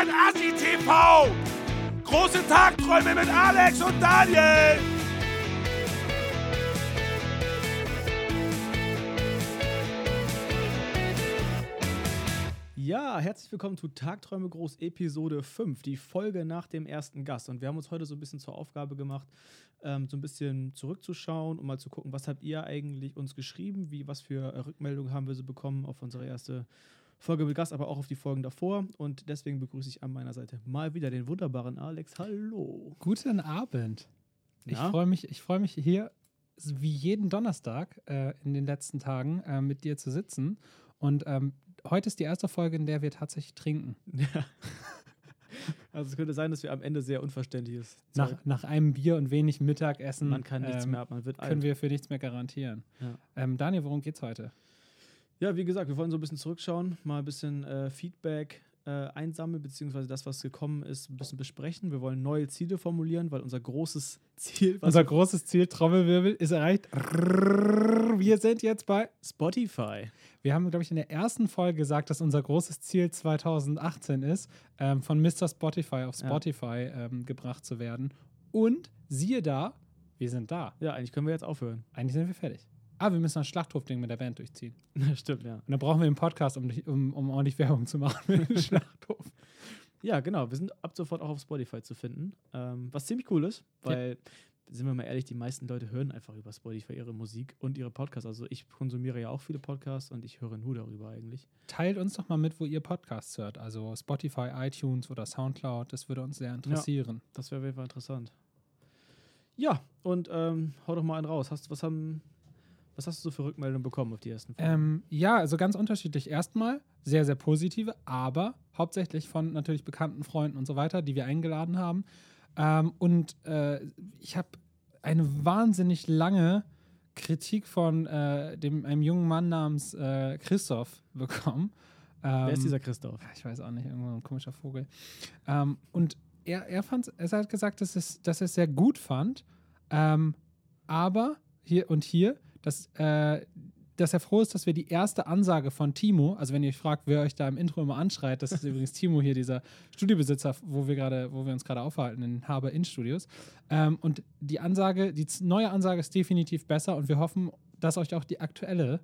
an Assi TV. Große Tagträume mit Alex und Daniel. Ja, herzlich willkommen zu Tagträume Groß Episode 5, die Folge nach dem ersten Gast. Und wir haben uns heute so ein bisschen zur Aufgabe gemacht, ähm, so ein bisschen zurückzuschauen und mal zu gucken, was habt ihr eigentlich uns geschrieben, wie, was für Rückmeldungen haben wir so bekommen auf unsere erste Folge mit Gast, aber auch auf die Folgen davor. Und deswegen begrüße ich an meiner Seite mal wieder den wunderbaren Alex. Hallo. Guten Abend. Ich freue mich, ich freue mich hier wie jeden Donnerstag äh, in den letzten Tagen äh, mit dir zu sitzen. Und ähm, heute ist die erste Folge, in der wir tatsächlich trinken. Ja. Also es könnte sein, dass wir am Ende sehr unverständliches Nach, Zeug- nach einem Bier und wenig Mittagessen man kann nichts ähm, mehr man wird alt. können wir für nichts mehr garantieren. Ja. Ähm, Daniel, worum geht's heute? Ja, wie gesagt, wir wollen so ein bisschen zurückschauen, mal ein bisschen äh, Feedback äh, einsammeln, beziehungsweise das, was gekommen ist, ein bisschen besprechen. Wir wollen neue Ziele formulieren, weil unser großes Ziel, was Unser großes Ziel, Trommelwirbel, ist erreicht. Wir sind jetzt bei. Spotify. Wir haben, glaube ich, in der ersten Folge gesagt, dass unser großes Ziel 2018 ist, ähm, von Mr. Spotify auf Ja. Spotify ähm, gebracht zu werden. Und siehe da, wir sind da. Ja, eigentlich können wir jetzt aufhören. Eigentlich sind wir fertig. Aber wir müssen ein Schlachthofding mit der Band durchziehen. Stimmt, ja. Und dann brauchen wir einen Podcast, um, um, um ordentlich Werbung zu machen für den Schlachthof. Ja, genau. Wir sind ab sofort auch auf Spotify zu finden. Ähm, was ziemlich cool ist, weil, sind wir mal ehrlich, die meisten Leute hören einfach über Spotify ihre Musik und ihre Podcasts. Also ich konsumiere ja auch viele Podcasts und ich höre nur darüber eigentlich. Teilt uns doch mal mit, wo ihr Podcasts hört. Also Spotify, iTunes oder Soundcloud. Das würde uns sehr interessieren. Das wäre auf jeden Fall interessant. Ja, und ähm, hau doch mal einen raus. Hast, was, haben, was hast du so für Rückmeldungen bekommen auf die ersten Folgen? Ähm, ja, also ganz unterschiedlich. Erstmal sehr, sehr positive, aber hauptsächlich von natürlich bekannten Freunden und so weiter, die wir eingeladen haben. Ähm, und äh, ich habe eine wahnsinnig lange Kritik von äh, dem, einem jungen Mann namens äh, Christoph bekommen. Wer ist Ähm, dieser Christoph? ich weiß auch nicht, irgendwo ein komischer Vogel. Ähm, und er, er fand er hat gesagt, dass, es, dass er es sehr gut fand, ähm, aber hier und hier, dass, äh, dass er froh ist, dass wir die erste Ansage von Timo, also wenn ihr euch fragt, wer euch da im Intro immer anschreit, das ist übrigens Timo hier, dieser Studiobesitzer, wo wir gerade, wo wir uns gerade aufhalten, in Haber Inn Studios. Ähm, und die Ansage, die neue Ansage ist definitiv besser und wir hoffen, dass euch auch die aktuelle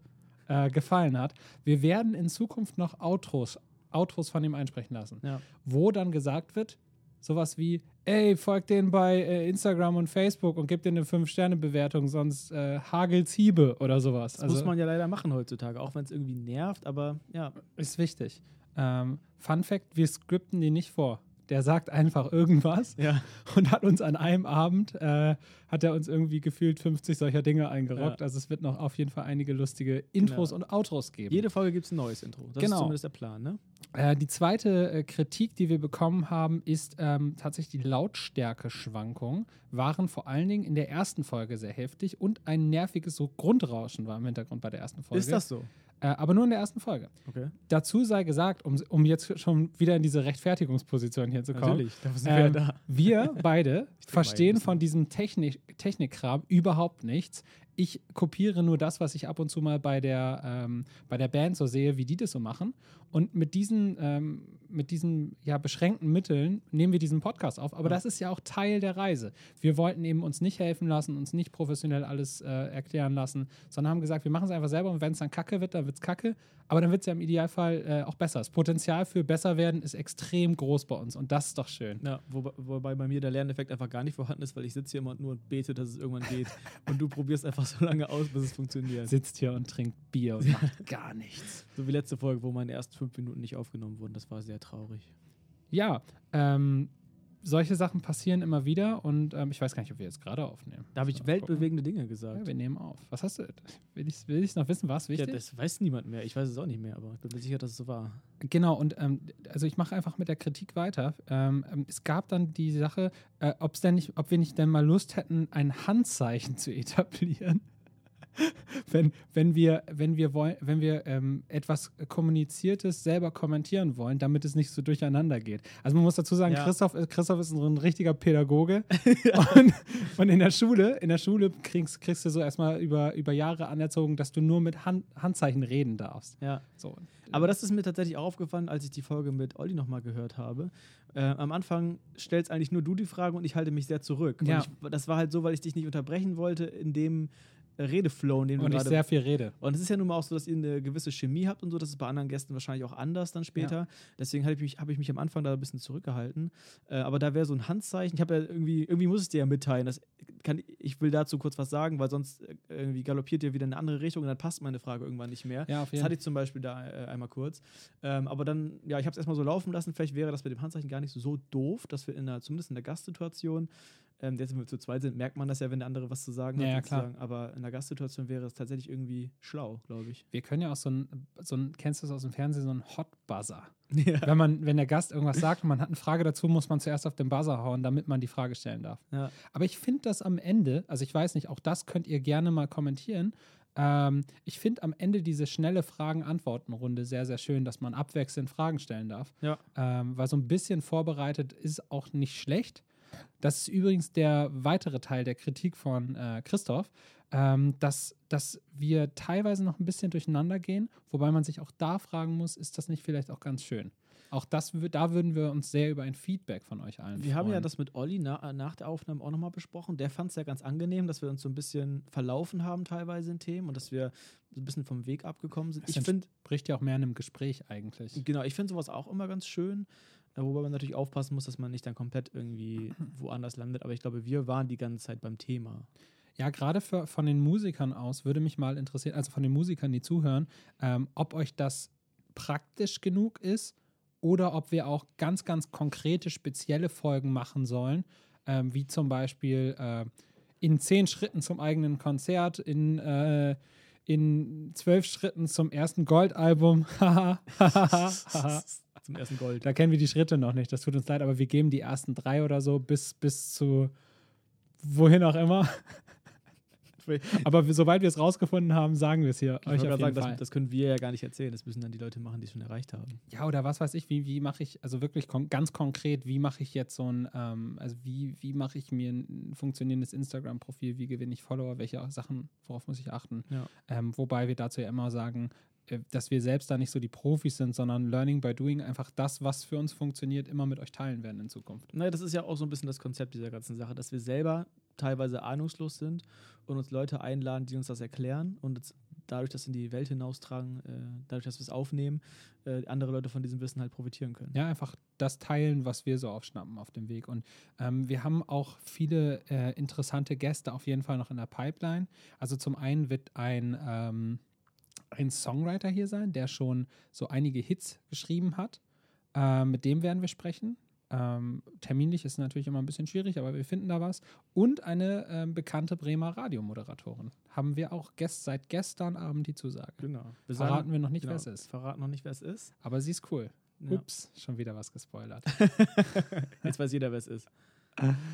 äh, gefallen hat. Wir werden in Zukunft noch Outros, Outros von ihm einsprechen lassen, Ja. wo dann gesagt wird, sowas wie, ey, folgt denen bei äh, Instagram und Facebook und gebt denen eine 5-Sterne-Bewertung, sonst äh, hagelt's Hiebe oder sowas. Das muss man ja leider machen heutzutage, auch wenn es irgendwie nervt, aber ja. ist wichtig. Ähm, Fun Fact, wir skripten die nicht vor. Der sagt einfach irgendwas Ja. und hat uns an einem Abend, äh, hat er uns irgendwie gefühlt 50 solcher Dinge eingerockt. Ja. Also es wird noch auf jeden Fall einige lustige Intros Genau. und Outros geben. Jede Folge gibt es ein neues Intro. Das Genau. ist zumindest der Plan, ne? Äh, die zweite äh, Kritik, die wir bekommen haben, ist ähm, tatsächlich die Lautstärke-Schwankungen. Waren vor allen Dingen in der ersten Folge sehr heftig und ein nerviges so Grundrauschen war im Hintergrund bei der ersten Folge. Ist das so? Äh, aber nur in der ersten Folge. Okay. Dazu sei gesagt, um, um jetzt schon wieder in diese Rechtfertigungsposition hier zu kommen. Natürlich, dafür sind wir ja Ähm, da. wir beide verstehen von diesem Technik Technikkram überhaupt nichts. Ich kopiere nur das, was ich ab und zu mal bei der, ähm, bei der Band so sehe, wie die das so machen. Und mit diesen, ähm, mit diesen ja, beschränkten Mitteln nehmen wir diesen Podcast auf. Aber Ja. das ist ja auch Teil der Reise. Wir wollten eben uns nicht helfen lassen, uns nicht professionell alles äh, erklären lassen, sondern haben gesagt, wir machen es einfach selber und wenn es dann kacke wird, dann wird es kacke. Aber dann wird es ja im Idealfall äh, auch besser. Das Potenzial für besser werden ist extrem groß bei uns und das ist doch schön. Ja, wobei, wobei bei mir der Lerneffekt einfach gar nicht vorhanden ist, weil ich sitze hier immer nur und bete, dass es irgendwann geht. und du probierst einfach so lange aus, bis es funktioniert. sitzt hier und trinkt Bier und macht gar nichts. So wie letzte Folge, wo meine ersten fünf Minuten nicht aufgenommen wurden. Das war sehr traurig. Ja, ähm, solche Sachen passieren immer wieder und ähm, ich weiß gar nicht, ob wir jetzt gerade aufnehmen. Da habe ich So, weltbewegende Dinge gucken. gesagt. Ja, wir nehmen auf. Was hast du? Will ich, will ich noch wissen, was Ja, wichtig? das weiß niemand mehr. Ich weiß es auch nicht mehr, aber ich bin mir sicher, dass es so war. Genau, und ähm, also ich mache einfach mit der Kritik weiter. Ähm, ähm, es gab dann die Sache, äh, ob's denn nicht, ob wir nicht denn mal Lust hätten, ein Handzeichen zu etablieren. Wenn, wenn wir, wenn wir, wollen, wenn wir ähm, etwas Kommuniziertes selber kommentieren wollen, damit es nicht so durcheinander geht. Also man muss dazu sagen, Ja. Christoph, äh, Christoph ist so ein richtiger Pädagoge. und, und in der Schule, in der Schule kriegst, kriegst du so erstmal über, über Jahre anerzogen, dass du nur mit Hand, Handzeichen reden darfst. Ja. So. Aber das ist mir tatsächlich auch aufgefallen, als ich die Folge mit Olli nochmal gehört habe. Äh, am Anfang stellst eigentlich nur du die Frage und ich halte mich sehr zurück. Ja. ich, das war halt so, weil ich dich nicht unterbrechen wollte in dem Redeflow, in dem du Und ich gerade sehr viel rede. und es ist ja nun mal auch so, dass ihr eine gewisse Chemie habt und so. Das ist bei anderen Gästen wahrscheinlich auch anders dann später. Deswegen habe ich, mich- hab ich mich am Anfang da ein bisschen zurückgehalten. Äh, aber da wäre so ein Handzeichen. Ich habe ja irgendwie, irgendwie muss ich dir ja mitteilen. Das kann, ich will dazu kurz was sagen, weil sonst äh, irgendwie galoppiert ihr wieder in eine andere Richtung und dann passt meine Frage irgendwann nicht mehr. Ja, auf Das jeden hatte ich zum Beispiel da äh, einmal kurz. Ähm, aber dann, ja, ich habe es erstmal so laufen lassen. Vielleicht wäre das mit dem Handzeichen gar nicht so doof, dass wir in der, zumindest in der Gastsituation, ähm, jetzt, wenn wir zu zweit sind, merkt man das ja, wenn der andere was zu sagen Ja, hat. ja, klar. Aber in der Gastsituation wäre es tatsächlich irgendwie schlau, glaube ich. Wir können ja auch so ein, so ein, kennst du das aus dem Fernsehen, so ein Hot Buzzer. Ja. Wenn man, wenn der Gast irgendwas sagt und man hat eine Frage dazu, muss man zuerst auf den Buzzer hauen, damit man die Frage stellen darf. Ja. Aber ich finde das am Ende, also ich weiß nicht, auch das könnt ihr gerne mal kommentieren. Ähm, ich finde am Ende diese schnelle Fragen-Antworten-Runde sehr, sehr schön, dass man abwechselnd Fragen stellen darf. Ja. Ähm, weil so ein bisschen vorbereitet ist auch nicht schlecht. Das ist übrigens der weitere Teil der Kritik von äh, Christoph, ähm, dass, dass wir teilweise noch ein bisschen durcheinander gehen, wobei man sich auch da fragen muss, ist das nicht vielleicht auch ganz schön? Auch das, da würden wir uns sehr über ein Feedback von euch allen Wir haben ja freuen. das mit Olli na, nach der Aufnahme auch nochmal besprochen. Der fand es ja ganz angenehm, dass wir uns so ein bisschen verlaufen haben, teilweise in Themen und dass wir so ein bisschen vom Weg abgekommen sind. Das ich finde, Bricht ja auch mehr in einem Gespräch eigentlich. genau, ich finde sowas auch immer ganz schön. Äh, Wobei man natürlich aufpassen muss, dass man nicht dann komplett irgendwie woanders landet. Aber ich glaube, wir waren die ganze Zeit beim Thema. Ja, gerade von den Musikern aus würde mich mal interessieren, also von den Musikern, die zuhören, ähm, ob euch das praktisch genug ist oder ob wir auch ganz, ganz konkrete, spezielle Folgen machen sollen, ähm, wie zum Beispiel äh, in zehn Schritten zum eigenen Konzert, in, äh, in zwölf Schritten zum ersten Goldalbum. Zum ersten Gold. Da kennen wir die Schritte noch nicht, das tut uns leid, aber wir geben die ersten drei oder so bis, bis zu wohin auch immer. Aber sobald wir es rausgefunden haben, sagen wir es hier Ich euch auf jeden sagen, Fall. das, das können wir ja gar nicht erzählen. Das müssen dann die Leute machen, die es schon erreicht haben. ja, oder was weiß ich, wie, wie mache ich, also wirklich kon ganz konkret, wie mache ich jetzt so ein, ähm, also wie, wie mache ich mir ein funktionierendes Instagram-Profil, wie gewinne ich Follower, welche Sachen, worauf muss ich achten? Ja. Ähm, wobei wir dazu ja immer sagen, dass wir selbst da nicht so die Profis sind, sondern Learning by Doing, einfach das, was für uns funktioniert, immer mit euch teilen werden in Zukunft. Naja, das ist ja auch so ein bisschen das Konzept dieser ganzen Sache, dass wir selber teilweise ahnungslos sind und uns Leute einladen, die uns das erklären und dadurch das in die Welt hinaustragen, äh, dadurch, dass wir es aufnehmen, äh, andere Leute von diesem Wissen halt profitieren können. Ja, einfach das teilen, was wir so aufschnappen auf dem Weg. Und ähm, wir haben auch viele äh, interessante Gäste auf jeden Fall noch in der Pipeline. Also zum einen wird ein, ähm, ein Songwriter hier sein, der schon so einige Hits geschrieben hat. Äh, mit dem werden wir sprechen. Ähm, terminlich ist natürlich immer ein bisschen schwierig, aber wir finden da was. Und eine ähm, bekannte Bremer Radiomoderatorin. Haben wir auch gest seit gestern Abend die Zusage. Genau. Wir Verraten wir noch nicht, genau, wer es ist. Verraten noch nicht, wer es ist. Aber sie ist cool. Ja. Ups, schon wieder was gespoilert. Jetzt weiß jeder, wer es ist.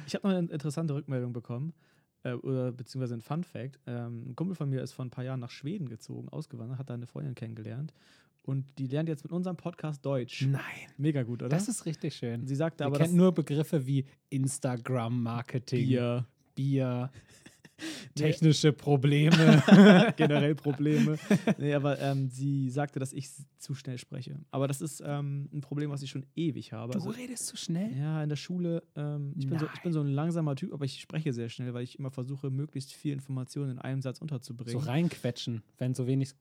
Ich habe noch eine interessante Rückmeldung bekommen, äh, oder beziehungsweise ein Fun Fact. Ähm, ein Kumpel von mir ist vor ein paar Jahren nach Schweden gezogen, ausgewandert, hat da eine Freundin kennengelernt und die lernt jetzt mit unserem Podcast Deutsch. Nein. Mega gut, oder? Das ist richtig schön. Sie sagte aber, kennt dass nur Begriffe wie Instagram-Marketing, Bier, Bier. Technische Probleme. generell Probleme. nee, aber ähm, sie sagte, dass ich zu schnell spreche. Aber das ist ähm, ein Problem, was ich schon ewig habe. Also, redest zu schnell? ja, in der Schule, ähm, ich, bin so, ich bin so ein langsamer Typ, aber ich spreche sehr schnell, weil ich immer versuche, möglichst viel Informationen in einem Satz So unterzubringen. reinquetschen, wenn so wenig.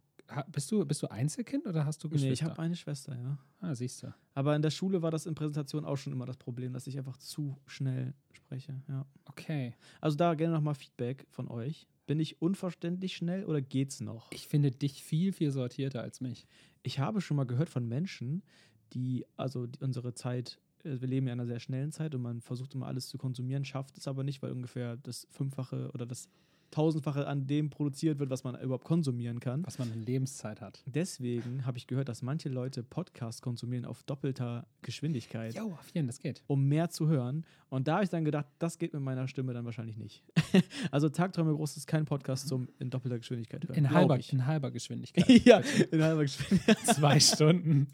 Bist du, bist du Einzelkind oder hast du Geschwister? nee, ich habe eine Schwester, ja. ah, siehst du. Aber in der Schule war das in Präsentationen auch schon immer das Problem, dass ich einfach zu schnell spreche. Ja. Okay. Also da gerne nochmal Feedback von euch. Bin ich unverständlich schnell oder geht's noch? Ich finde dich viel, viel sortierter als mich. Ich habe schon mal gehört von Menschen, die, also die, unsere Zeit, äh, wir leben ja in einer sehr schnellen Zeit und man versucht immer alles zu konsumieren, schafft es aber nicht, weil ungefähr das Fünffache oder das Tausendfache an dem produziert wird, was man überhaupt konsumieren kann. Was man in Lebenszeit hat. Deswegen habe ich gehört, dass manche Leute Podcasts konsumieren auf doppelter Geschwindigkeit. Jo, auf jeden, das geht. um mehr zu hören. Und da habe ich dann gedacht, das geht mit meiner Stimme dann wahrscheinlich nicht. also Tagträume groß ist kein Podcast zum in doppelter Geschwindigkeit hören. In halber, in halber Geschwindigkeit. ja, in halber Geschwindigkeit. Zwei Stunden.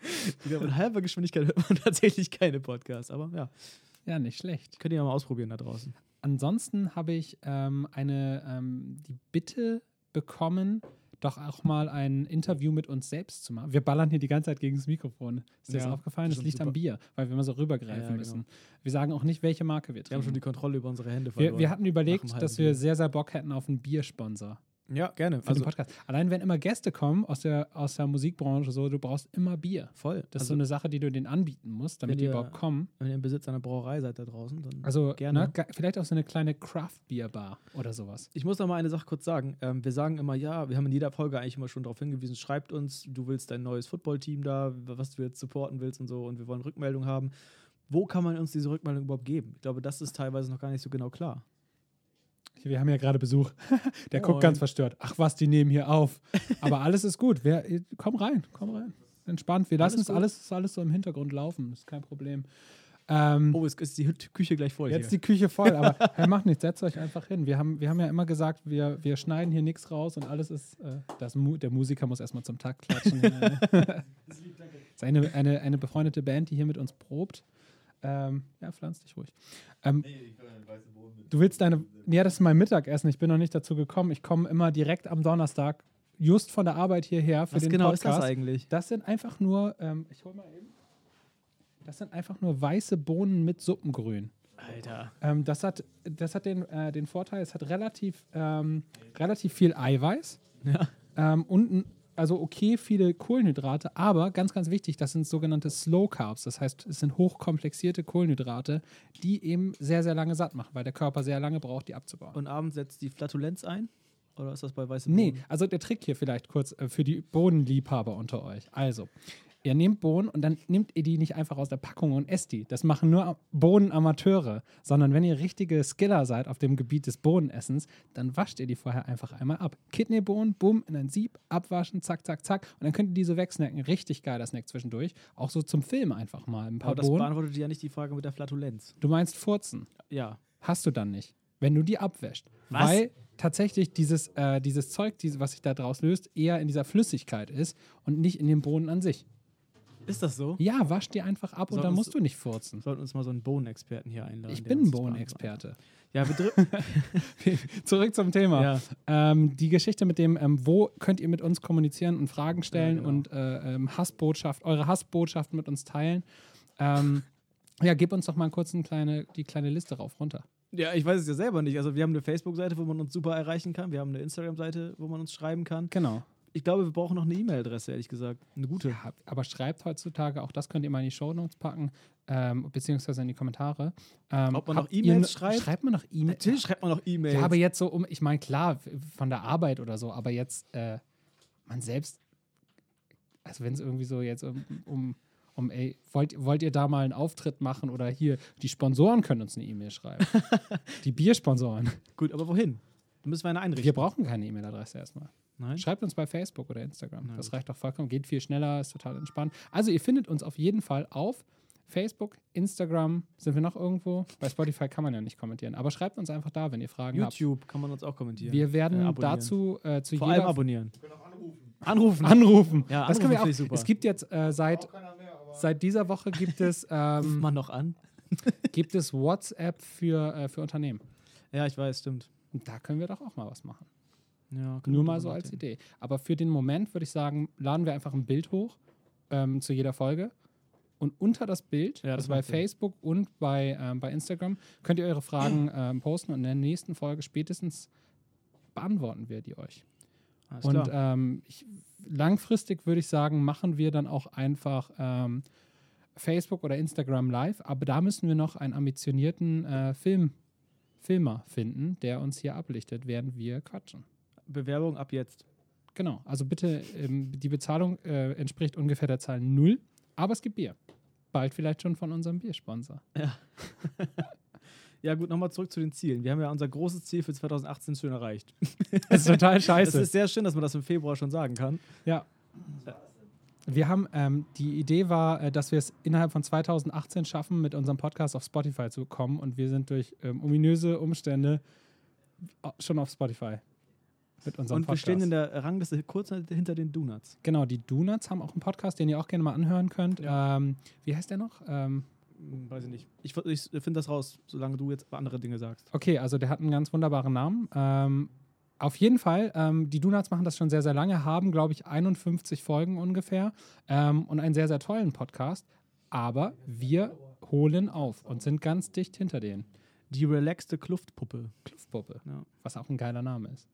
Ich glaube, in halber Geschwindigkeit hört man tatsächlich keine Podcasts. Aber ja, Ja, nicht schlecht. könnt ihr ja mal ausprobieren da draußen. Ansonsten habe ich ähm, eine, ähm, die Bitte bekommen, doch auch mal ein Interview mit uns selbst zu machen. Wir ballern hier die ganze Zeit gegen das Mikrofon. Ist dir das Ja, aufgefallen? das Das liegt am super. Bier, weil wir immer so rübergreifen Ja, ja, müssen. genau. Wir sagen auch nicht, welche Marke wir Wir haben schon die trinken. Kontrolle über unsere Hände verloren. Wir, wir hatten überlegt, dass wir Bier. sehr, sehr Bock hätten auf einen Biersponsor Ja, gerne. für Also Podcast. Allein wenn immer Gäste kommen aus der, aus der Musikbranche, so, du brauchst immer Bier. voll. Das ist also, so eine Sache, die du denen anbieten musst, damit die ihr- überhaupt kommen. wenn ihr im Besitz einer Brauerei seid da draußen, dann Also gerne. Ne, ge- vielleicht auch so eine kleine Craft-Bier-Bar oder sowas. Ich muss noch mal eine Sache kurz sagen. Ähm, wir sagen immer, ja, wir haben in jeder Folge eigentlich immer schon darauf hingewiesen, schreibt uns, du willst dein neues Footballteam da, was du jetzt supporten willst und so und wir wollen Rückmeldung haben. Wo kann man uns diese Rückmeldung überhaupt geben? Ich glaube, das ist teilweise noch gar nicht so genau klar. Wir haben ja gerade Besuch. Der guckt Moin. ganz verstört. Ach was, die nehmen hier auf. Aber alles ist gut. Wer, komm rein, komm rein. Entspannt. Wir lassen es alles, alles so im Hintergrund laufen. Das ist kein Problem. Ähm, Oh, jetzt ist die Küche gleich voll. jetzt hier. die Küche voll, aber hey, macht nichts, setzt euch einfach hin. Wir haben, wir haben ja immer gesagt, wir, wir schneiden hier nichts raus und alles ist, äh, das Mu der Musiker muss erstmal zum Takt klatschen. das ist eine, eine, eine befreundete Band, die hier mit uns probt. Ähm, ja, pflanz dich ruhig. Ähm, du willst deine, ja, das ist mein Mittagessen. Ich bin noch nicht dazu gekommen. Ich komme immer direkt am Donnerstag, just von der Arbeit hierher für Was den genau Podcast. ist das eigentlich? Das sind einfach nur, ähm, ich hol mal eben. Das sind einfach nur weiße Bohnen mit Suppengrün. Alter. Ähm, das hat, das hat den, äh, den Vorteil, es hat relativ, ähm, relativ viel Eiweiß Ja. ähm, und n- also okay viele Kohlenhydrate, aber ganz, ganz wichtig, das sind sogenannte Slow Carbs. Das heißt, es sind hochkomplexierte Kohlenhydrate, die eben sehr, sehr lange satt machen, weil der Körper sehr lange braucht, die abzubauen. Und abends setzt die Flatulenz ein? Oder ist das bei weißem Nee, Boden? also der Trick hier vielleicht kurz äh, für die Bohnenliebhaber unter euch. Also, ihr nehmt Bohnen und dann nehmt ihr die nicht einfach aus der Packung und esst die. Das machen nur Bohnenamateure, sondern wenn ihr richtige Skiller seid auf dem Gebiet des Bohnenessens, dann wascht ihr die vorher einfach einmal ab. Kidneybohnen, bumm, in ein Sieb, abwaschen, zack, zack, zack. Und dann könnt ihr die so wegsnacken. Richtig geiler Snack zwischendurch. Auch so zum Film einfach mal. Ein paar Aber das Bohnen. beantwortet ja nicht die Frage mit der Flatulenz. Du meinst Furzen. Ja. Hast du dann nicht, wenn du die abwäscht. Was? Weil tatsächlich dieses, äh, dieses Zeug, diese, was sich da draus löst, eher in dieser Flüssigkeit ist und nicht in den Bohnen an sich. Ist das so? Ja, wasch die einfach ab und dann musst du nicht furzen. Wir sollten uns mal so einen Bohnenexperten hier einladen. Ich bin ein Bohnenexperte. Ja. Zurück zum Thema. ja. Ähm, die Geschichte mit dem, ähm, wo könnt ihr mit uns kommunizieren und Fragen stellen genau. und äh, ähm, Hassbotschaft, eure Hassbotschaften mit uns teilen. Ähm, ja, gib uns doch mal kurz eine kleine, die kleine Liste rauf runter. ja, ich weiß es ja selber nicht. Also, wir haben eine Facebook-Seite, wo man uns super erreichen kann. Wir haben eine Instagram-Seite, wo man uns schreiben kann. Genau. Ich glaube, wir brauchen noch eine E-Mail-Adresse, ehrlich gesagt. Eine gute. Ja, aber schreibt heutzutage, auch das könnt ihr mal in die Shownotes packen, ähm, beziehungsweise in die Kommentare. Ähm, Ob man noch E-Mails schreibt? Schreibt man noch E-Mails? Natürlich schreibt man noch E-Mails. Ja, aber jetzt so um, ich meine, klar, von der Arbeit oder so, aber jetzt, äh, man selbst, also wenn es irgendwie so jetzt um, um, um ey, wollt, wollt ihr da mal einen Auftritt machen oder hier, die Sponsoren können uns eine E-Mail schreiben. die Biersponsoren. Gut, aber wohin? Da müssen wir eine einrichten. Wir brauchen keine E-Mail-Adresse erstmal. Nein? Schreibt uns bei Facebook oder Instagram. Na das reicht doch vollkommen. Geht viel schneller, ist total entspannt. Also ihr findet uns auf jeden Fall auf Facebook, Instagram. Sind wir noch irgendwo? Bei Spotify kann man ja nicht kommentieren. Aber schreibt uns einfach da, wenn ihr Fragen YouTube kann man uns auch habt. kommentieren. Wir werden Äh, dazu äh, zu Vor allem abonnieren. Anrufen. anrufen. Ja, das können wir anrufen auch. super. Es gibt jetzt äh, seit, seit dieser Woche gibt es, Ruft ähm, man noch an? gibt es WhatsApp für, äh, für Unternehmen. Ja, ich weiß, stimmt. Und da können wir doch auch mal was machen. Ja, Nur mal so als. Idee. Aber für den Moment würde ich sagen, laden wir einfach ein Bild hoch ähm, zu jeder Folge. Und unter das Bild, Ja, das also bei macht Sinn. Facebook und bei, ähm, bei Instagram, könnt ihr eure Fragen ähm, posten und in der nächsten Folge spätestens beantworten wir die euch. Alles und ähm, ich, langfristig würde ich sagen, machen wir dann auch einfach ähm, Facebook oder Instagram live. Aber da müssen wir noch einen ambitionierten äh, Film, Filmer finden, der uns hier ablichtet, während wir quatschen. Bewerbung ab jetzt. Genau, also bitte, ähm, die Bezahlung äh, entspricht ungefähr der Zahl null, aber es gibt Bier. Bald vielleicht schon von unserem Biersponsor. Ja, gut, nochmal zurück zu den Zielen. Wir haben ja unser großes Ziel für 2018 schon erreicht. Das ist total scheiße. ist sehr schön, dass man das im Februar schon sagen kann. ja. Wir haben, ähm, die Idee war, äh, dass wir es innerhalb von 2018 schaffen, mit unserem Podcast auf Spotify zu kommen und wir sind durch ähm, ominöse Umstände au- schon auf Spotify mit unserem Und wir Podcast. stehen in der Rangliste kurz hinter den Donuts. genau, die Donuts haben auch einen Podcast, den ihr auch gerne mal anhören könnt. Ähm, wie heißt der noch? Ähm, Hm, Weiß ich nicht. Ich, ich finde das raus, solange du jetzt andere Dinge sagst. Okay, also der hat einen ganz wunderbaren Namen. Ähm, auf jeden Fall, ähm, die Donuts machen das schon sehr, sehr lange, haben, glaube ich, 51 Folgen ungefähr ähm, und einen sehr, sehr tollen Podcast. Aber wir holen auf und sind ganz dicht hinter denen. Die relaxte Kluftpuppe. Kluftpuppe, Ja. was auch ein geiler Name ist.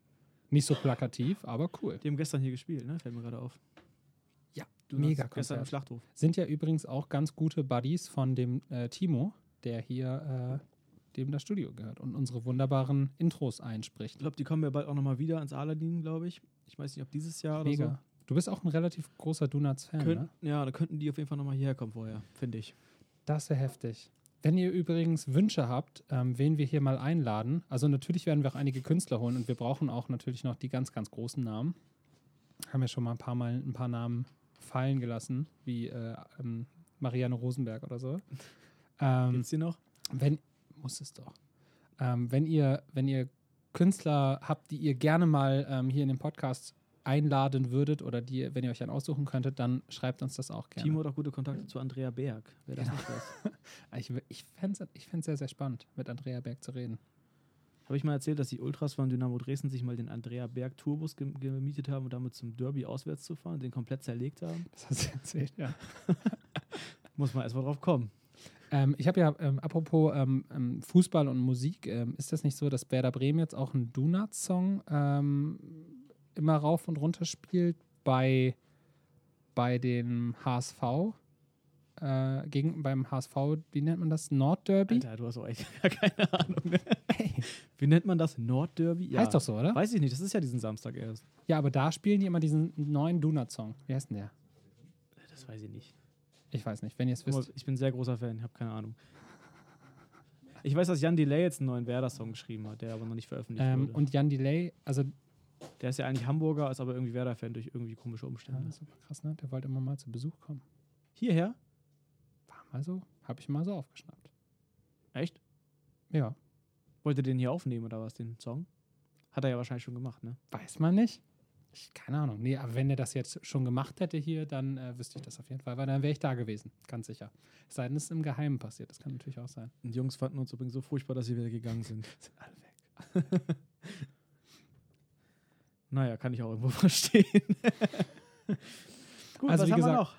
Nicht so plakativ, aber cool. Die haben gestern hier gespielt, ne? Fällt mir gerade auf. Ja, Du mega hast Gestern im Konzert. Schlachthof. Sind ja übrigens auch ganz gute Buddies von dem äh, Timo, der hier äh, dem das Studio gehört und unsere wunderbaren Intros einspricht. Ich glaube, die kommen ja bald auch nochmal wieder ins Aladdin, glaube ich. Ich weiß nicht, ob dieses Jahr oder Mega. Du bist auch ein relativ großer Donuts-Fan, so. ne? Ja, da könnten die auf jeden Fall nochmal hierher kommen vorher, finde ich. Das wäre heftig. Wenn ihr übrigens Wünsche habt, ähm, wen wir hier mal einladen, also natürlich werden wir auch einige Künstler holen und wir brauchen auch natürlich noch die ganz, ganz großen Namen. Haben ja schon mal ein paar Mal ein paar Namen fallen gelassen, wie äh, ähm, Marianne Rosenberg oder so. Ähm, Gibt's die noch? wenn, muss es doch. Ähm, wenn ihr, wenn ihr Künstler habt, die ihr gerne mal ähm, hier in den Podcast einladen würdet oder die, wenn ihr euch einen aussuchen könntet, dann schreibt uns das auch gerne. Timo hat auch gute Kontakte zu Andrea Berg. Wer das nicht weiß. Ich, ich fände es sehr, sehr spannend, mit Andrea Berg zu reden. Habe ich mal erzählt, dass die Ultras von Dynamo Dresden sich mal den Andrea Berg Tourbus gem- gemietet haben und damit zum Derby auswärts zu fahren, den komplett zerlegt haben? Das hast du erzählt, ja. Muss man erstmal drauf kommen. Ähm, ich habe ja, ähm, apropos ähm, ähm, Fußball und Musik, ähm, ist das nicht so, dass Werder Bremen jetzt auch einen Donuts-Song ähm, immer rauf und runter spielt bei, bei dem HSV? Äh, gegen, beim HSV, wie nennt man das? Nordderby? Alter, du hast auch echt gar keine Ahnung. Ne? Wie nennt man das? Nordderby? Ja. Heißt doch so, oder? Weiß ich nicht, das ist ja diesen Samstag erst. Ja, aber da spielen die immer diesen neuen Donut-Song. Wie heißt denn der? Das weiß ich nicht. Ich weiß nicht, wenn ihr es wisst. ich bin sehr großer Fan, ich habe keine Ahnung. Ich weiß, dass Jan Delay jetzt einen neuen Werder-Song geschrieben hat, der aber noch nicht veröffentlicht Ähm, wurde. und Jan Delay, also der ist ja eigentlich Hamburger, ist aber irgendwie Werder-Fan durch irgendwie komische ja, Umstände. super krass, ne? Der wollte immer mal zu Besuch kommen. Hierher? War mal so, habe ich mal so aufgeschnappt. Echt? Ja, Wollte den hier aufnehmen oder was, den Song? Hat er ja wahrscheinlich schon gemacht, ne? weiß man nicht. Ich, keine Ahnung. Nee, aber wenn er das jetzt schon gemacht hätte hier, dann äh, wüsste ich das auf jeden Fall, weil dann wäre ich da gewesen, ganz sicher. Es sei denn, es ist im Geheimen passiert, das kann natürlich auch sein. Und die Jungs fanden uns übrigens so furchtbar, dass sie wieder gegangen sind. Sind alle weg. naja, kann ich auch irgendwo verstehen. Gut, Also, was wie haben wir gesagt, noch?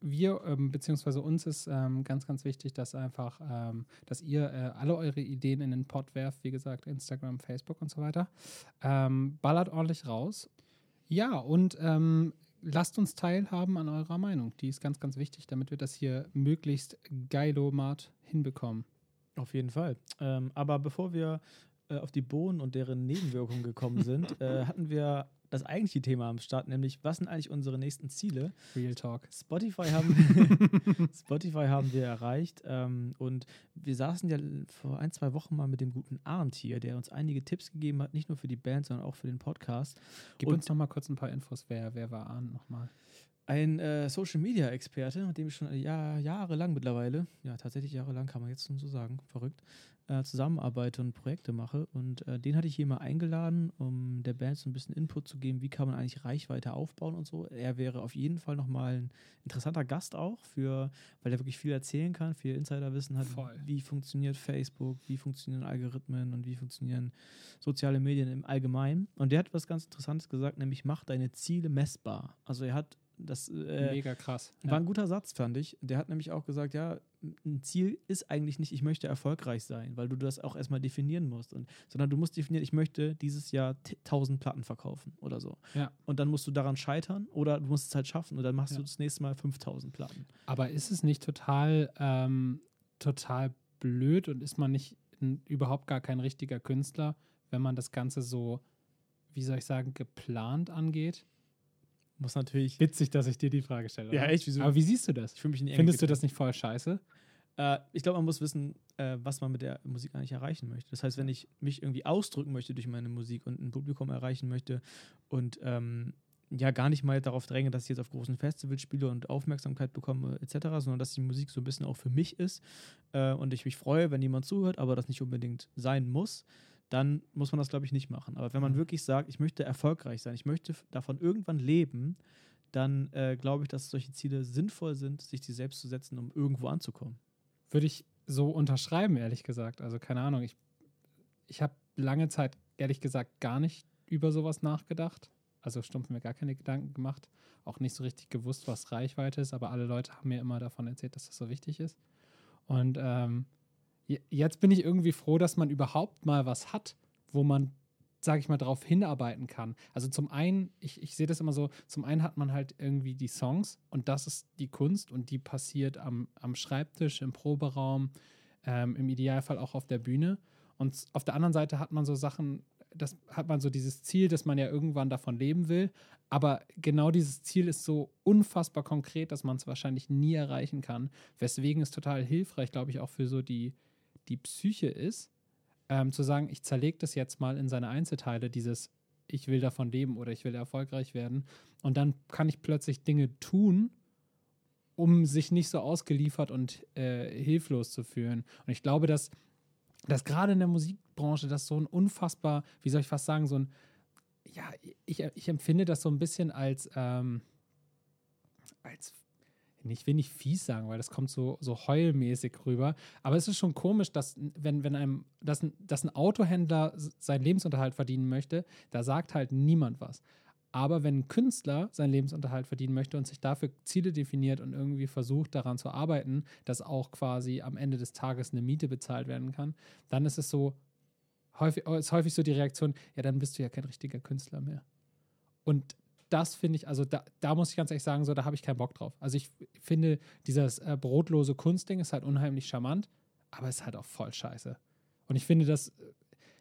wir, ähm, beziehungsweise uns ist ähm, ganz, ganz wichtig, dass einfach, ähm, dass ihr äh, alle eure Ideen in den Pod werft, wie gesagt, Instagram, Facebook und so weiter. Ähm, ballert ordentlich raus. Ja, und ähm, lasst uns teilhaben an eurer Meinung. Die ist ganz, ganz wichtig, damit wir das hier möglichst geilomat hinbekommen. Auf jeden Fall. Ähm, aber bevor wir äh, auf die Bohnen und deren Nebenwirkungen gekommen sind, äh, hatten wir das eigentliche Thema am Start, nämlich was sind eigentlich unsere nächsten Ziele? Real Talk. Spotify haben, Spotify haben wir erreicht ähm, und wir saßen ja vor ein, zwei Wochen mal mit dem guten Arndt hier, der uns einige Tipps gegeben hat, nicht nur für die Band, sondern auch für den Podcast. Gib Und- uns noch mal kurz ein paar Infos. Wer, wer war Arndt nochmal? Ein äh, Social Media Experte, mit dem ich schon Jahr, jahrelang mittlerweile, ja tatsächlich jahrelang kann man jetzt schon so sagen, verrückt, äh, zusammenarbeite und Projekte mache. Und äh, den hatte ich hier mal eingeladen, um der Band so ein bisschen Input zu geben, wie kann man eigentlich Reichweite aufbauen und so. Er wäre auf jeden Fall nochmal ein interessanter Gast auch, für, weil er wirklich viel erzählen kann, viel Insiderwissen hat, Voll. wie funktioniert Facebook, wie funktionieren Algorithmen und wie funktionieren soziale Medien im Allgemeinen. Und der hat was ganz Interessantes gesagt, nämlich mach deine Ziele messbar. Also er hat das äh, Mega krass. war ein guter Satz, fand ich. Der hat nämlich auch gesagt, ja, ein Ziel ist eigentlich nicht, ich möchte erfolgreich sein, weil du das auch erstmal definieren musst. Und, sondern du musst definieren, ich möchte dieses Jahr t- 1000 Platten verkaufen oder so. Ja. Und dann musst du daran scheitern oder du musst es halt schaffen und dann machst Ja. du das nächste Mal 5000 Platten. Aber ist es nicht total, ähm, total blöd und ist man nicht n, überhaupt gar kein richtiger Künstler, wenn man das Ganze so, wie soll ich sagen, geplant angeht? Muss natürlich. Witzig, dass ich dir die Frage stelle. Ja, oder? echt, wieso? Aber wie siehst du das? Ich mich in Findest du getrieben. das nicht voll scheiße? Äh, ich glaube, man muss wissen, äh, was man mit der Musik eigentlich erreichen möchte. Das heißt, wenn ich mich irgendwie ausdrücken möchte durch meine Musik und ein Publikum erreichen möchte und ähm, ja gar nicht mal darauf dränge, dass ich jetzt auf großen Festivals spiele und Aufmerksamkeit bekomme etc., sondern dass die Musik so ein bisschen auch für mich ist äh, und ich mich freue, wenn jemand zuhört, aber das nicht unbedingt sein muss, dann muss man das, glaube ich, nicht machen. Aber wenn man Mhm. wirklich sagt, ich möchte erfolgreich sein, ich möchte davon irgendwann leben, dann äh, glaube ich, dass solche Ziele sinnvoll sind, sich die selbst zu setzen, um irgendwo anzukommen. Würde ich so unterschreiben, ehrlich gesagt. Also keine Ahnung, ich, ich habe lange Zeit ehrlich gesagt gar nicht über sowas nachgedacht. Also stumpf mir gar keine Gedanken gemacht. Auch nicht so richtig gewusst, was Reichweite ist, aber alle Leute haben mir immer davon erzählt, dass das so wichtig ist. Und ähm, jetzt bin ich irgendwie froh, dass man überhaupt mal was hat, wo man, sage ich mal, darauf hinarbeiten kann. Also zum einen, ich, ich sehe das immer so, zum einen hat man halt irgendwie die Songs und das ist die Kunst und die passiert am, am Schreibtisch, im Proberaum, ähm, im Idealfall auch auf der Bühne. Und auf der anderen Seite hat man so Sachen, das hat man so dieses Ziel, dass man ja irgendwann davon leben will. Aber genau dieses Ziel ist so unfassbar konkret, dass man es wahrscheinlich nie erreichen kann. Weswegen es total hilfreich, glaube ich, auch für so die, die Psyche ist, ähm, zu sagen, ich zerlege das jetzt mal in seine Einzelteile, dieses ich will davon leben oder ich will erfolgreich werden. Und dann kann ich plötzlich Dinge tun, um sich nicht so ausgeliefert und äh, hilflos zu fühlen. Und ich glaube, dass, dass gerade in der Musikbranche das so ein unfassbar, wie soll ich fast sagen, so ein, ja, ich, ich empfinde das so ein bisschen als, ähm, als ich will nicht fies sagen, weil das kommt so, so heulmäßig rüber. Aber es ist schon komisch, dass, wenn, wenn einem, dass, dass ein Autohändler seinen Lebensunterhalt verdienen möchte, da sagt halt niemand was. Aber wenn ein Künstler seinen Lebensunterhalt verdienen möchte und sich dafür Ziele definiert und irgendwie versucht, daran zu arbeiten, dass auch quasi am Ende des Tages eine Miete bezahlt werden kann, dann ist es so, häufig, ist häufig so die Reaktion, ja, dann bist du ja kein richtiger Künstler mehr. Und das finde ich, also da, da, muss ich ganz ehrlich sagen, so, da habe ich keinen Bock drauf. Also ich finde, dieses äh, brotlose Kunstding ist halt unheimlich charmant, aber es ist halt auch voll scheiße. Und ich finde, das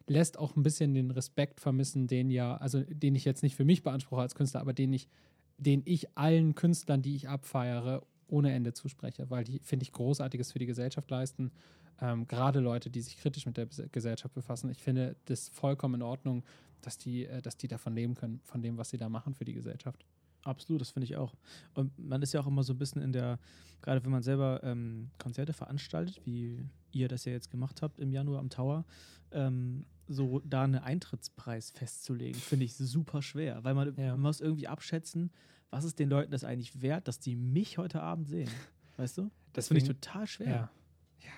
lässt auch ein bisschen den Respekt vermissen, den ja, also den ich jetzt nicht für mich beanspruche als Künstler, aber den ich, den ich allen Künstlern, die ich abfeiere, ohne Ende zuspreche, weil die, finde ich, Großartiges für die Gesellschaft leisten. Ähm, Gerade Leute, die sich kritisch mit der Gesellschaft befassen. Ich finde das vollkommen in Ordnung, dass die, äh, dass die davon leben können, von dem, was sie da machen für die Gesellschaft. Absolut, das finde ich auch. Und man ist ja auch immer so ein bisschen in der, gerade wenn man selber ähm, Konzerte veranstaltet, wie ihr das ja jetzt gemacht habt im Januar am Tower, ähm, so da einen Eintrittspreis festzulegen, finde ich super schwer, weil man, ja. man, muss irgendwie abschätzen, was ist den Leuten das eigentlich wert, dass die mich heute Abend sehen. Weißt du? Das finde ich total schwer. Ja. ja.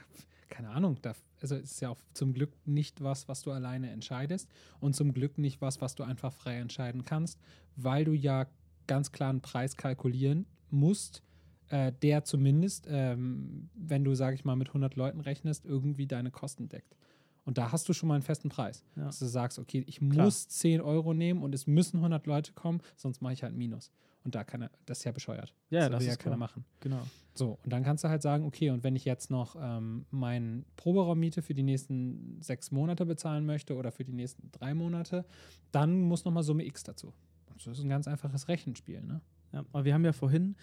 Keine Ahnung. Da, also es ist ja auch zum Glück nicht was, was du alleine entscheidest und zum Glück nicht was, was du einfach frei entscheiden kannst, weil du ja ganz klar einen Preis kalkulieren musst, äh, der zumindest, ähm, wenn du, sage ich mal, mit 100 Leuten rechnest, irgendwie deine Kosten deckt. Und da hast du schon mal einen festen Preis. Ja. Dass du sagst, okay, ich Klar. muss 10 Euro nehmen und es müssen 100 Leute kommen, sonst mache ich halt Minus. Und da kann er, das ist ja bescheuert. Ja, das, das will ja keiner machen. Genau. So, und dann kannst du halt sagen, okay, und wenn ich jetzt noch ähm, meinen Proberaummiete für die nächsten sechs Monate bezahlen möchte oder für die nächsten drei Monate, dann muss nochmal Summe X dazu. Und das ist ein ganz einfaches Rechenspiel, ne? Ja, aber wir haben ja vorhin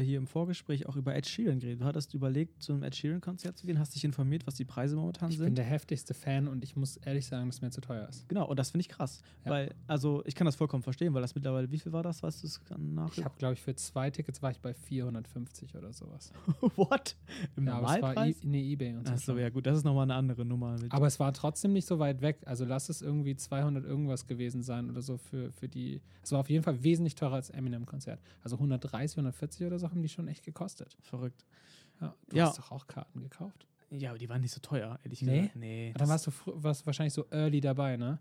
hier im Vorgespräch auch über Ed Sheeran geredet. Du hattest überlegt, zu einem Ed Sheeran-Konzert zu gehen, hast dich informiert, was die Preise momentan ich sind. Ich bin der heftigste Fan und ich muss ehrlich sagen, dass es mir zu teuer ist. Genau, und das finde ich krass. Ja. Weil, also ich kann das vollkommen verstehen, weil das mittlerweile, wie viel war das, weißt du es nach? Ich habe, glaube ich, für zwei Tickets war ich bei 450 oder sowas. What? Im ja, Normalpreis? Aber es war e nee, Ebay und so. Achso, ja gut, das ist nochmal eine andere Nummer. aber es war trotzdem nicht so weit weg. Also lass es irgendwie 200 irgendwas gewesen sein oder so für, für die. Es war auf jeden Fall wesentlich teurer als Eminem-Konzert. Also 130, 140 oder so haben die schon echt gekostet gekostet. Verrückt. Ja, du ja. hast doch auch Karten gekauft. Ja, aber die waren nicht so teuer, ehrlich nee? gesagt. Nee. Aber dann warst du warst wahrscheinlich so early dabei, ne?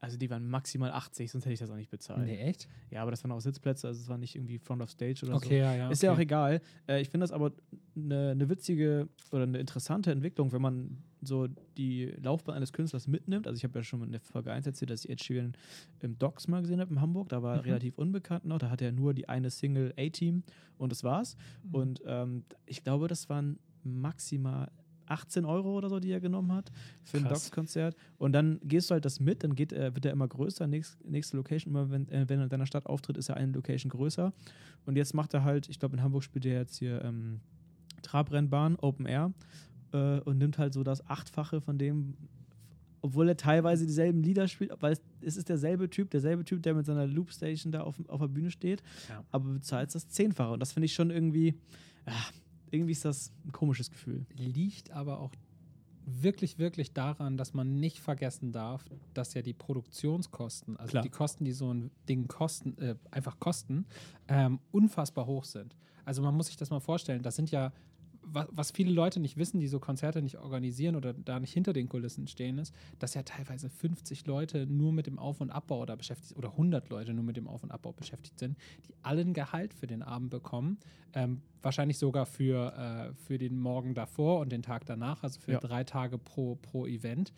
Also die waren maximal 80, sonst hätte ich das auch nicht bezahlt. Nee, echt? Ja, aber das waren auch Sitzplätze, also es war nicht irgendwie Front of Stage oder okay, so. Ja, ja, Ist okay. ja auch egal. Äh, ich finde das aber eine ne witzige oder eine interessante Entwicklung, wenn man so die Laufbahn eines Künstlers mitnimmt. Also ich habe ja schon in der Folge 1 erzählt, dass ich Ed Sheeran im Docs mal gesehen habe in Hamburg. Da war er mhm. relativ unbekannt noch. Da hatte er nur die eine Single A-Team und das war's. Mhm. Und ähm, ich glaube, das waren maximal 18 Euro oder so, die er genommen hat für ein Docs-Konzert. Und dann gehst du halt das mit, dann geht, äh, wird er immer größer. Nächst, nächste Location, immer wenn, äh, wenn er in deiner Stadt auftritt, ist er eine Location größer. Und jetzt macht er halt, ich glaube, in Hamburg spielt er jetzt hier ähm, Trabrennbahn, Open Air äh, und nimmt halt so das Achtfache von dem, obwohl er teilweise dieselben Lieder spielt, weil es, ist derselbe Typ, derselbe Typ, der mit seiner Loopstation da auf, auf der Bühne steht, ja. aber bezahlt das Zehnfache. Und das finde ich schon irgendwie, ja, irgendwie ist das ein komisches Gefühl. Liegt aber auch wirklich, wirklich daran, dass man nicht vergessen darf, dass ja die Produktionskosten, also Klar. die Kosten, die so ein Ding kosten, äh, einfach kosten, ähm, unfassbar hoch sind. Also man muss sich das mal vorstellen, das sind ja was, was viele Leute nicht wissen, die so Konzerte nicht organisieren oder da nicht hinter den Kulissen stehen, ist, dass ja teilweise 50 Leute nur mit dem Auf- und Abbau oder beschäftigt oder 100 Leute nur mit dem Auf- und Abbau beschäftigt sind, die allen Gehalt für den Abend bekommen. Ähm, wahrscheinlich sogar für, äh, für den Morgen davor und den Tag danach, also für Ja. drei Tage pro, pro Event.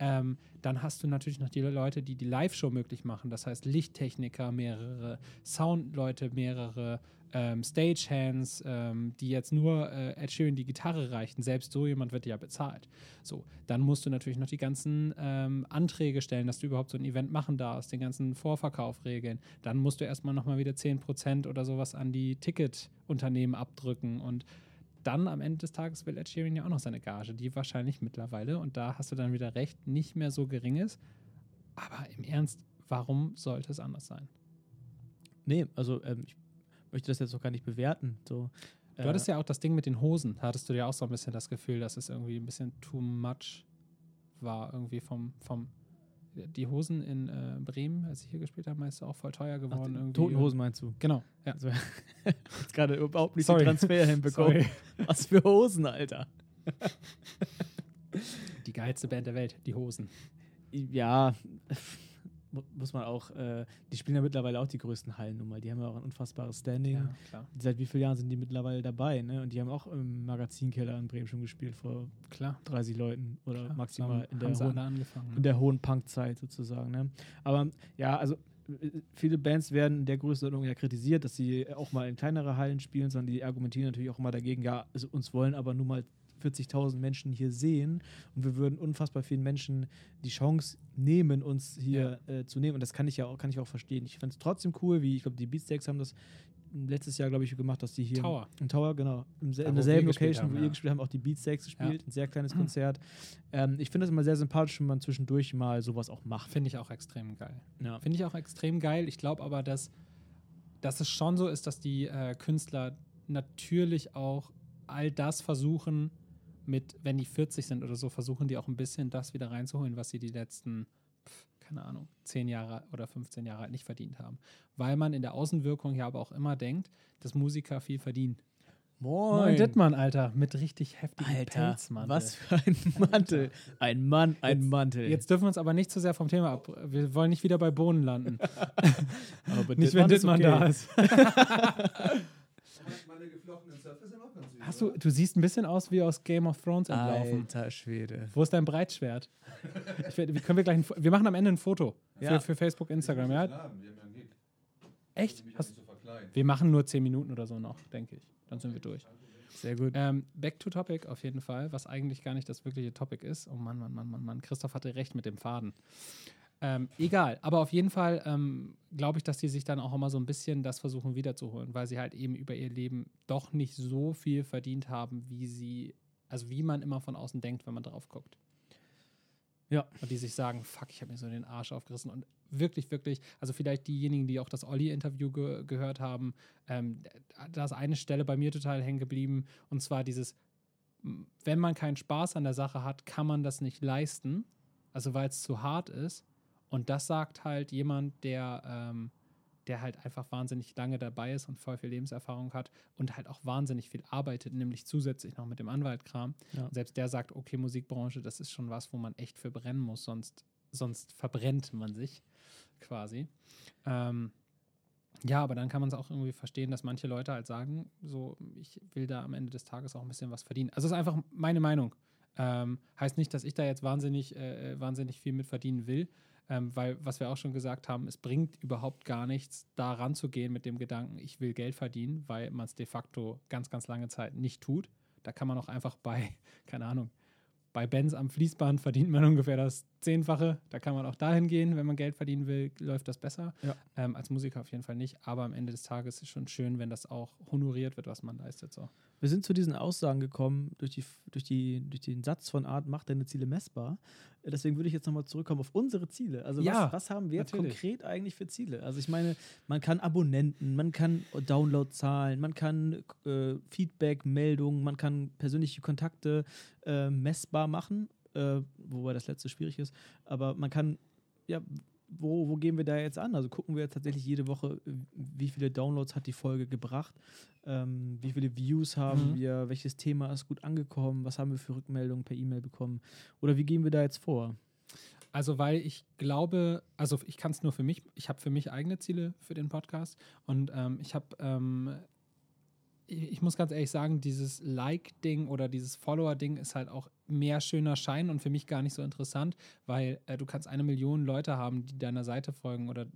Ähm, dann hast du natürlich noch die Leute, die die Live-Show möglich machen. Das heißt Lichttechniker, mehrere Soundleute, mehrere ähm, Stagehands, ähm, die jetzt nur äh, Ed Sheeran die Gitarre reichen. Selbst so jemand wird ja bezahlt. So, dann musst du natürlich noch die ganzen ähm, Anträge stellen, dass du überhaupt so ein Event machen darfst, den ganzen Vorverkauf regeln. Dann musst du erstmal nochmal wieder 10% oder sowas an die Ticketunternehmen abdrücken und dann am Ende des Tages will Ed Sheeran ja auch noch seine Gage, die wahrscheinlich mittlerweile, und da hast du dann wieder recht, nicht mehr so gering ist. Aber im Ernst, warum sollte es anders sein? Nee, also ähm, ich möchte das jetzt auch gar nicht bewerten. So, Du hattest ja auch das Ding mit den Hosen. Da hattest du ja auch so ein bisschen das Gefühl, dass es irgendwie ein bisschen too much war, irgendwie vom, vom die Hosen in äh, Bremen, als ich hier gespielt habe, ist auch voll teuer geworden. irgendwie. Toten Hosen meinst du? Genau, ja. Also, jetzt gerade überhaupt nicht Sorry. den Transfer hinbekommen. Sorry. Was für Hosen, Alter. Die geilste Band der Welt, die Hosen. Ja, muss man auch, äh, die spielen ja mittlerweile auch die größten Hallen nun mal. Die haben ja auch ein unfassbares Standing. Ja. Seit wie vielen Jahren sind die mittlerweile dabei? Ne? Und die haben auch im Magazinkeller in Bremen schon gespielt, vor Klar. 30 Leuten oder klar. maximal in der hohen angefangen. ne? in der hohen Punk-Zeit sozusagen. Ne? Aber ja, also äh, viele Bands werden in der Größenordnung ja kritisiert, dass sie auch mal in kleinere Hallen spielen, sondern die argumentieren natürlich auch immer dagegen, ja, also uns wollen aber nur mal 40.000 Menschen hier sehen und wir würden unfassbar vielen Menschen die Chance nehmen, uns hier äh, zu nehmen. Und das kann ich ja auch, kann ich auch verstehen. Ich fand es trotzdem cool, wie ich glaube, die Beatsteaks haben das letztes Jahr, glaube ich, gemacht, dass die hier Tower. im Tower, genau, im, Da, in derselben Location, haben, wo ja. ihr gespielt habt, auch die Beatsteaks gespielt, Ja. ein sehr kleines Konzert. Ähm, ich finde es immer sehr sympathisch, wenn man zwischendurch mal sowas auch macht. Finde ich auch extrem geil. Ja. Finde ich auch extrem geil. Ich glaube aber, dass, dass es schon so ist, dass die äh, Künstler natürlich auch all das versuchen, mit, wenn die 40 sind oder so, versuchen die auch ein bisschen das wieder reinzuholen, was sie die letzten, keine Ahnung, 10 Jahre oder 15 Jahre halt nicht verdient haben. Weil man in der Außenwirkung ja aber auch immer denkt, dass Musiker viel verdienen. Moin, Dittmann, Alter, mit richtig heftigen Alter, Pelzmantel. was für ein Mantel. Ein Mann, ein Jetzt- Mantel. Jetzt dürfen wir uns aber nicht zu sehr vom Thema ab. Wir wollen nicht wieder bei Bohnen landen. aber nicht, wenn Dittmann Dittmann ist da okay. ist. Meine geflochtenen Surfer Hast du, du siehst ein bisschen aus wie aus Game of Thrones entlaufen. Alter Schwede. Wo ist dein Breitschwert? Ich wie können wir, gleich ein, wir machen am Ende ein Foto Ja. für, für Facebook, Instagram. Ja? Wir haben. Echt? Hast, so wir machen nur 10 Minuten oder so noch, denke ich. Dann sind wir durch. Sehr gut. Ähm, back to topic auf jeden Fall, was eigentlich gar nicht das wirkliche Topic ist. Oh Mann, Mann, Mann, Mann, Mann. Christoph hatte recht mit dem Faden. Ähm, egal, aber auf jeden Fall ähm, glaube ich, dass die sich dann auch immer so ein bisschen das versuchen wiederzuholen, weil sie halt eben über ihr Leben doch nicht so viel verdient haben, wie sie, also wie man immer von außen denkt, wenn man drauf guckt. Ja. Und die sich sagen, fuck, ich habe mir so den Arsch aufgerissen und wirklich, wirklich, also vielleicht diejenigen, die auch das Olli-Interview ge gehört haben, ähm, da ist eine Stelle bei mir total hängen geblieben und zwar dieses, wenn man keinen Spaß an der Sache hat, kann man das nicht leisten, also weil es zu hart ist und das sagt halt jemand, der, ähm, der halt einfach wahnsinnig lange dabei ist und voll viel Lebenserfahrung hat und halt auch wahnsinnig viel arbeitet, nämlich zusätzlich noch mit dem Anwaltkram. Ja. Selbst der sagt, okay, Musikbranche, das ist schon was, wo man echt für brennen muss, sonst, sonst verbrennt man sich quasi. Ähm, ja, aber dann kann man es auch irgendwie verstehen, dass manche Leute halt sagen, so, ich will da am Ende des Tages auch ein bisschen was verdienen. Also es ist einfach meine Meinung. Ähm, heißt nicht, dass ich da jetzt wahnsinnig, äh, wahnsinnig viel mit verdienen will, ähm, weil, was wir auch schon gesagt haben, es bringt überhaupt gar nichts, da ranzugehen mit dem Gedanken, ich will Geld verdienen, weil man es de facto ganz, ganz lange Zeit nicht tut. Da kann man auch einfach bei, keine Ahnung, bei Benz am Fließband verdient man ungefähr das Zehnfache. Da kann man auch dahin gehen, wenn man Geld verdienen will, läuft das besser. Ja. Ähm, als Musiker auf jeden Fall nicht. Aber am Ende des Tages ist es schon schön, wenn das auch honoriert wird, was man leistet. So. Wir sind zu diesen Aussagen gekommen durch, die, durch, die, durch den Satz von Art, mach deine Ziele messbar. Äh, Deswegen würde ich jetzt nochmal zurückkommen auf unsere Ziele. Also Ja, was, was haben wir natürlich. konkret eigentlich für Ziele? Also ich meine, man kann Abonnenten, man kann Downloadzahlen, man kann äh, Feedback, Meldungen, man kann persönliche Kontakte äh, messbar machen, äh, wobei das letzte schwierig ist. Aber man kann, ja, wo, wo gehen wir da jetzt an? Also gucken wir jetzt tatsächlich jede Woche, wie viele Downloads hat die Folge gebracht, ähm, wie viele Views haben Mhm. wir, welches Thema ist gut angekommen, was haben wir für Rückmeldungen per E-Mail bekommen oder wie gehen wir da jetzt vor? Also, weil ich glaube, also ich kann es nur für mich, ich habe für mich eigene Ziele für den Podcast und ähm, ich habe, ähm, ich, muss ganz ehrlich sagen, dieses Like-Ding oder dieses Follower-Ding ist halt auch mehr schöner Schein und für mich gar nicht so interessant, weil äh, du kannst eine Million Leute haben, die deiner Seite folgen oder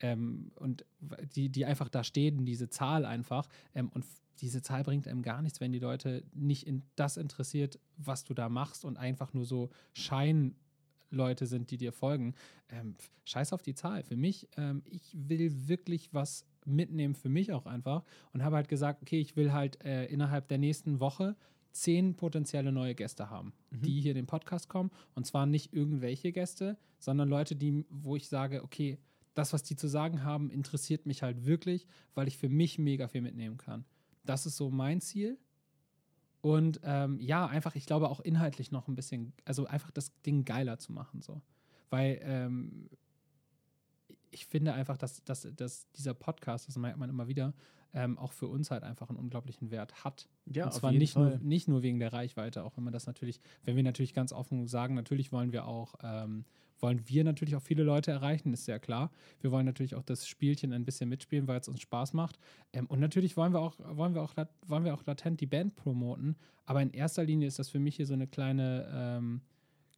ähm, und die, die einfach da stehen, diese Zahl einfach. Ähm, und diese Zahl bringt einem gar nichts, wenn die Leute nicht in das interessiert, was du da machst und einfach nur so Scheinleute sind, die dir folgen. Ähm, scheiß auf die Zahl. Für mich, ähm, ich will wirklich was mitnehmen, für mich auch einfach. Und habe halt gesagt, okay, ich will halt äh, innerhalb der nächsten Woche zehn potenzielle neue Gäste haben, die hier in den Podcast kommen. Und zwar nicht irgendwelche Gäste, sondern Leute, die, wo ich sage, okay, das, was die zu sagen haben, interessiert mich halt wirklich, weil ich für mich mega viel mitnehmen kann. Das ist so mein Ziel. Und ähm, ja, einfach, ich glaube auch inhaltlich noch ein bisschen, also einfach das Ding geiler zu machen, so. Weil ähm, ich finde einfach, dass, dass, dass dieser Podcast, das merkt man immer wieder, ähm, auch für uns halt einfach einen unglaublichen Wert hat. Ja, Und zwar nicht nur, Fall. nicht nur wegen der Reichweite, auch wenn man das natürlich, wenn wir natürlich ganz offen sagen, natürlich wollen wir auch, ähm, wollen wir natürlich auch viele Leute erreichen, ist sehr klar. Wir wollen natürlich auch das Spielchen ein bisschen mitspielen, weil es uns Spaß macht. Ähm, und natürlich wollen wir auch, wollen wir auch, wollen wir auch latent die Band promoten. Aber in erster Linie ist das für mich hier so eine kleine, ähm,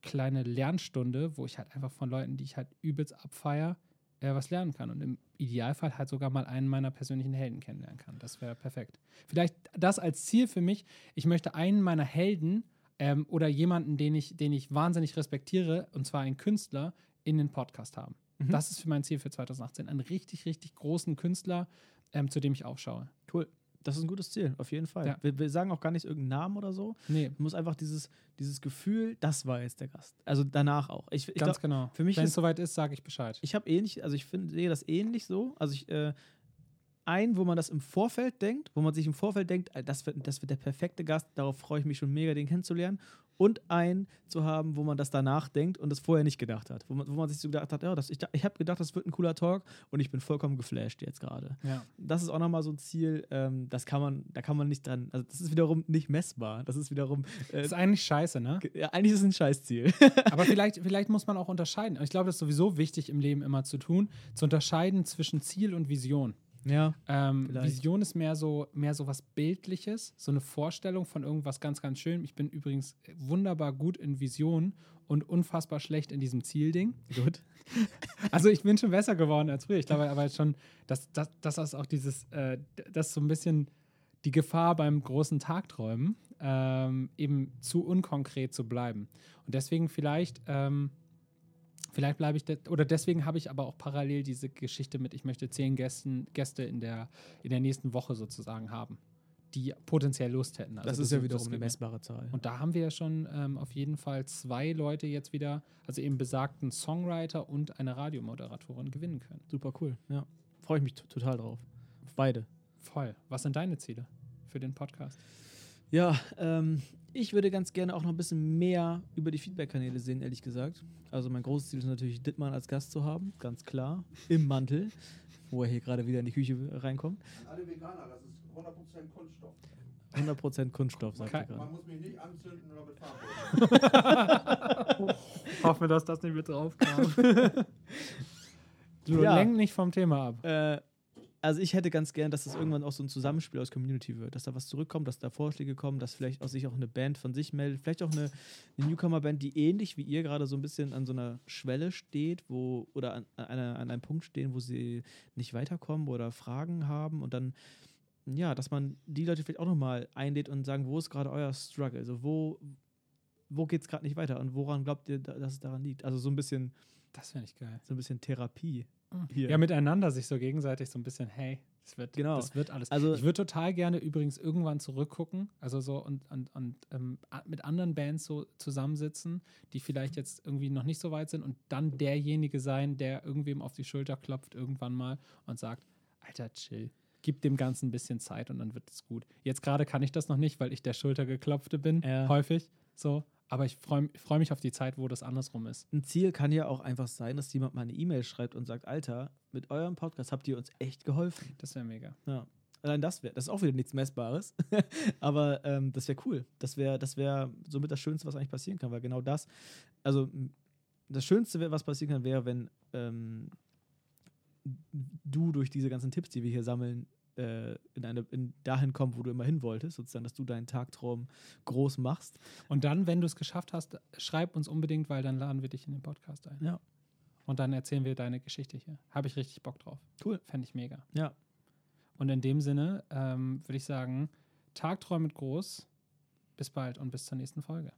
kleine Lernstunde, wo ich halt einfach von Leuten, die ich halt übelst abfeier, äh, was lernen kann. Und im Idealfall halt sogar mal einen meiner persönlichen Helden kennenlernen kann. Das wäre perfekt. Vielleicht das als Ziel für mich. Ich möchte einen meiner Helden ähm, oder jemanden, den ich, den ich wahnsinnig respektiere, und zwar einen Künstler, in den Podcast haben. Mhm. Das ist für mein Ziel für 2018. Einen richtig, richtig großen Künstler, ähm, zu dem ich aufschaue. Cool. Das ist ein gutes Ziel, auf jeden Fall. Ja. Wir, wir sagen auch gar nicht irgendeinen Namen oder so. Nee, Man muss einfach dieses, dieses Gefühl, das war jetzt der Gast. Also danach auch. Ich, ich ganz glaub, genau. für mich Wenn ist- es soweit ist, sage ich Bescheid. Ich habe ähnlich, also ich finde, sehe das ähnlich so. Also ich, äh, ein, wo man das im Vorfeld denkt, wo man sich im Vorfeld denkt, das wird, das wird der perfekte Gast, darauf freue ich mich schon mega, den kennenzulernen. Und ein zu haben, wo man das danach denkt und das vorher nicht gedacht hat. Wo man, wo man sich so gedacht hat, ja, das, ich, ich habe gedacht, das wird ein cooler Talk und ich bin vollkommen geflasht jetzt gerade. Ja. Das ist auch nochmal so ein Ziel, ähm, das kann man, da kann man nicht dran, also das ist wiederum nicht messbar. Das ist wiederum, äh, Das ist eigentlich scheiße, ne? ja, eigentlich ist es ein Scheißziel. Aber vielleicht, vielleicht muss man auch unterscheiden. Ich glaube, das ist sowieso wichtig im Leben immer zu tun, zu unterscheiden zwischen Ziel und Vision. Ja. Ähm. Vision ist mehr so, mehr so was Bildliches, so eine Vorstellung von irgendwas ganz, ganz schön. Ich bin übrigens wunderbar gut in Visionen und unfassbar schlecht in diesem Zielding. Gut. Also ich bin schon besser geworden als früher. Ich glaube aber schon, dass, dass, dass das auch dieses, äh, das ist so ein bisschen die Gefahr beim großen Tagträumen, ähm, eben zu unkonkret zu bleiben. Und deswegen vielleicht, ähm, vielleicht bleibe ich, de oder deswegen habe ich aber auch parallel diese Geschichte mit, ich möchte zehn Gästen, Gäste in der, in der nächsten Woche sozusagen haben, die potenziell Lust hätten. Also Das ist ja das wiederum eine messbare Zahl. und da haben wir ja schon ähm, auf jeden Fall zwei Leute jetzt wieder, also eben besagten Songwriter und eine Radiomoderatorin gewinnen können. Super cool, ja. Freue ich mich total drauf. Auf beide. Voll. Was sind deine Ziele für den Podcast? Ja, ähm, ich würde ganz gerne auch noch ein bisschen mehr über die Feedback-Kanäle sehen, ehrlich gesagt. Also mein großes Ziel ist natürlich, Dittmann als Gast zu haben, ganz klar. Im Mantel, wo er hier gerade wieder in die Küche reinkommt. An alle Veganer, das ist 100% Kunststoff. 100% Kunststoff, sagt er gerade. Man muss mich nicht anzünden oder mit Farbe. Hoffe, dass das nicht mit drauf kam. du Ja. lenk nicht vom Thema ab. Äh, also ich hätte ganz gern, dass das irgendwann auch so ein Zusammenspiel aus Community wird, dass da was zurückkommt, dass da Vorschläge kommen, dass vielleicht auch sich auch eine Band von sich meldet, vielleicht auch eine, eine Newcomer-Band, die ähnlich wie ihr gerade so ein bisschen an so einer Schwelle steht, wo oder an, an, einer, an einem Punkt stehen, wo sie nicht weiterkommen oder Fragen haben und dann ja, dass man die Leute vielleicht auch nochmal einlädt und sagen, wo ist gerade euer Struggle? Also wo, wo geht es gerade nicht weiter und woran glaubt ihr, da- dass es daran liegt? Also so ein bisschen, Das finde ich geil. so ein bisschen Therapie hier. Ja, miteinander sich so gegenseitig so ein bisschen, hey, das wird, Genau. das wird alles. Also- ich würde total gerne übrigens irgendwann zurückgucken, also so und, und, und ähm, mit anderen Bands so zusammensitzen, die vielleicht jetzt irgendwie noch nicht so weit sind und dann derjenige sein, der irgendwem auf die Schulter klopft irgendwann mal und sagt, Alter, chill. Gib dem Ganzen ein bisschen Zeit und dann wird es gut. Jetzt gerade kann ich das noch nicht, weil ich der Schultergeklopfte bin, Ja. häufig so. Aber ich freue freu mich auf die Zeit, wo das andersrum ist. Ein Ziel kann ja auch einfach sein, dass jemand mal eine E-Mail schreibt und sagt, Alter, mit eurem Podcast habt ihr uns echt geholfen. Das wäre mega. Ja. Allein das wäre, das ist auch wieder nichts Messbares. Aber ähm, das wäre cool. Das wäre, das wäre somit das Schönste, was eigentlich passieren kann, weil genau das, also das Schönste, wär, was passieren kann, wäre, wenn ähm, du durch diese ganzen Tipps, die wir hier sammeln, äh, in eine, in dahin kommen, wo du immer hin wolltest, sozusagen, dass du deinen Tagtraum groß machst. Und dann, wenn du es geschafft hast, schreib uns unbedingt, weil dann laden wir dich in den Podcast ein. Ja. Und dann erzählen wir deine Geschichte hier. Habe ich richtig Bock drauf. Cool. Fände ich mega. Ja. Und in dem Sinne ähm, würde ich sagen, Tagträumet groß. Bis bald und bis zur nächsten Folge.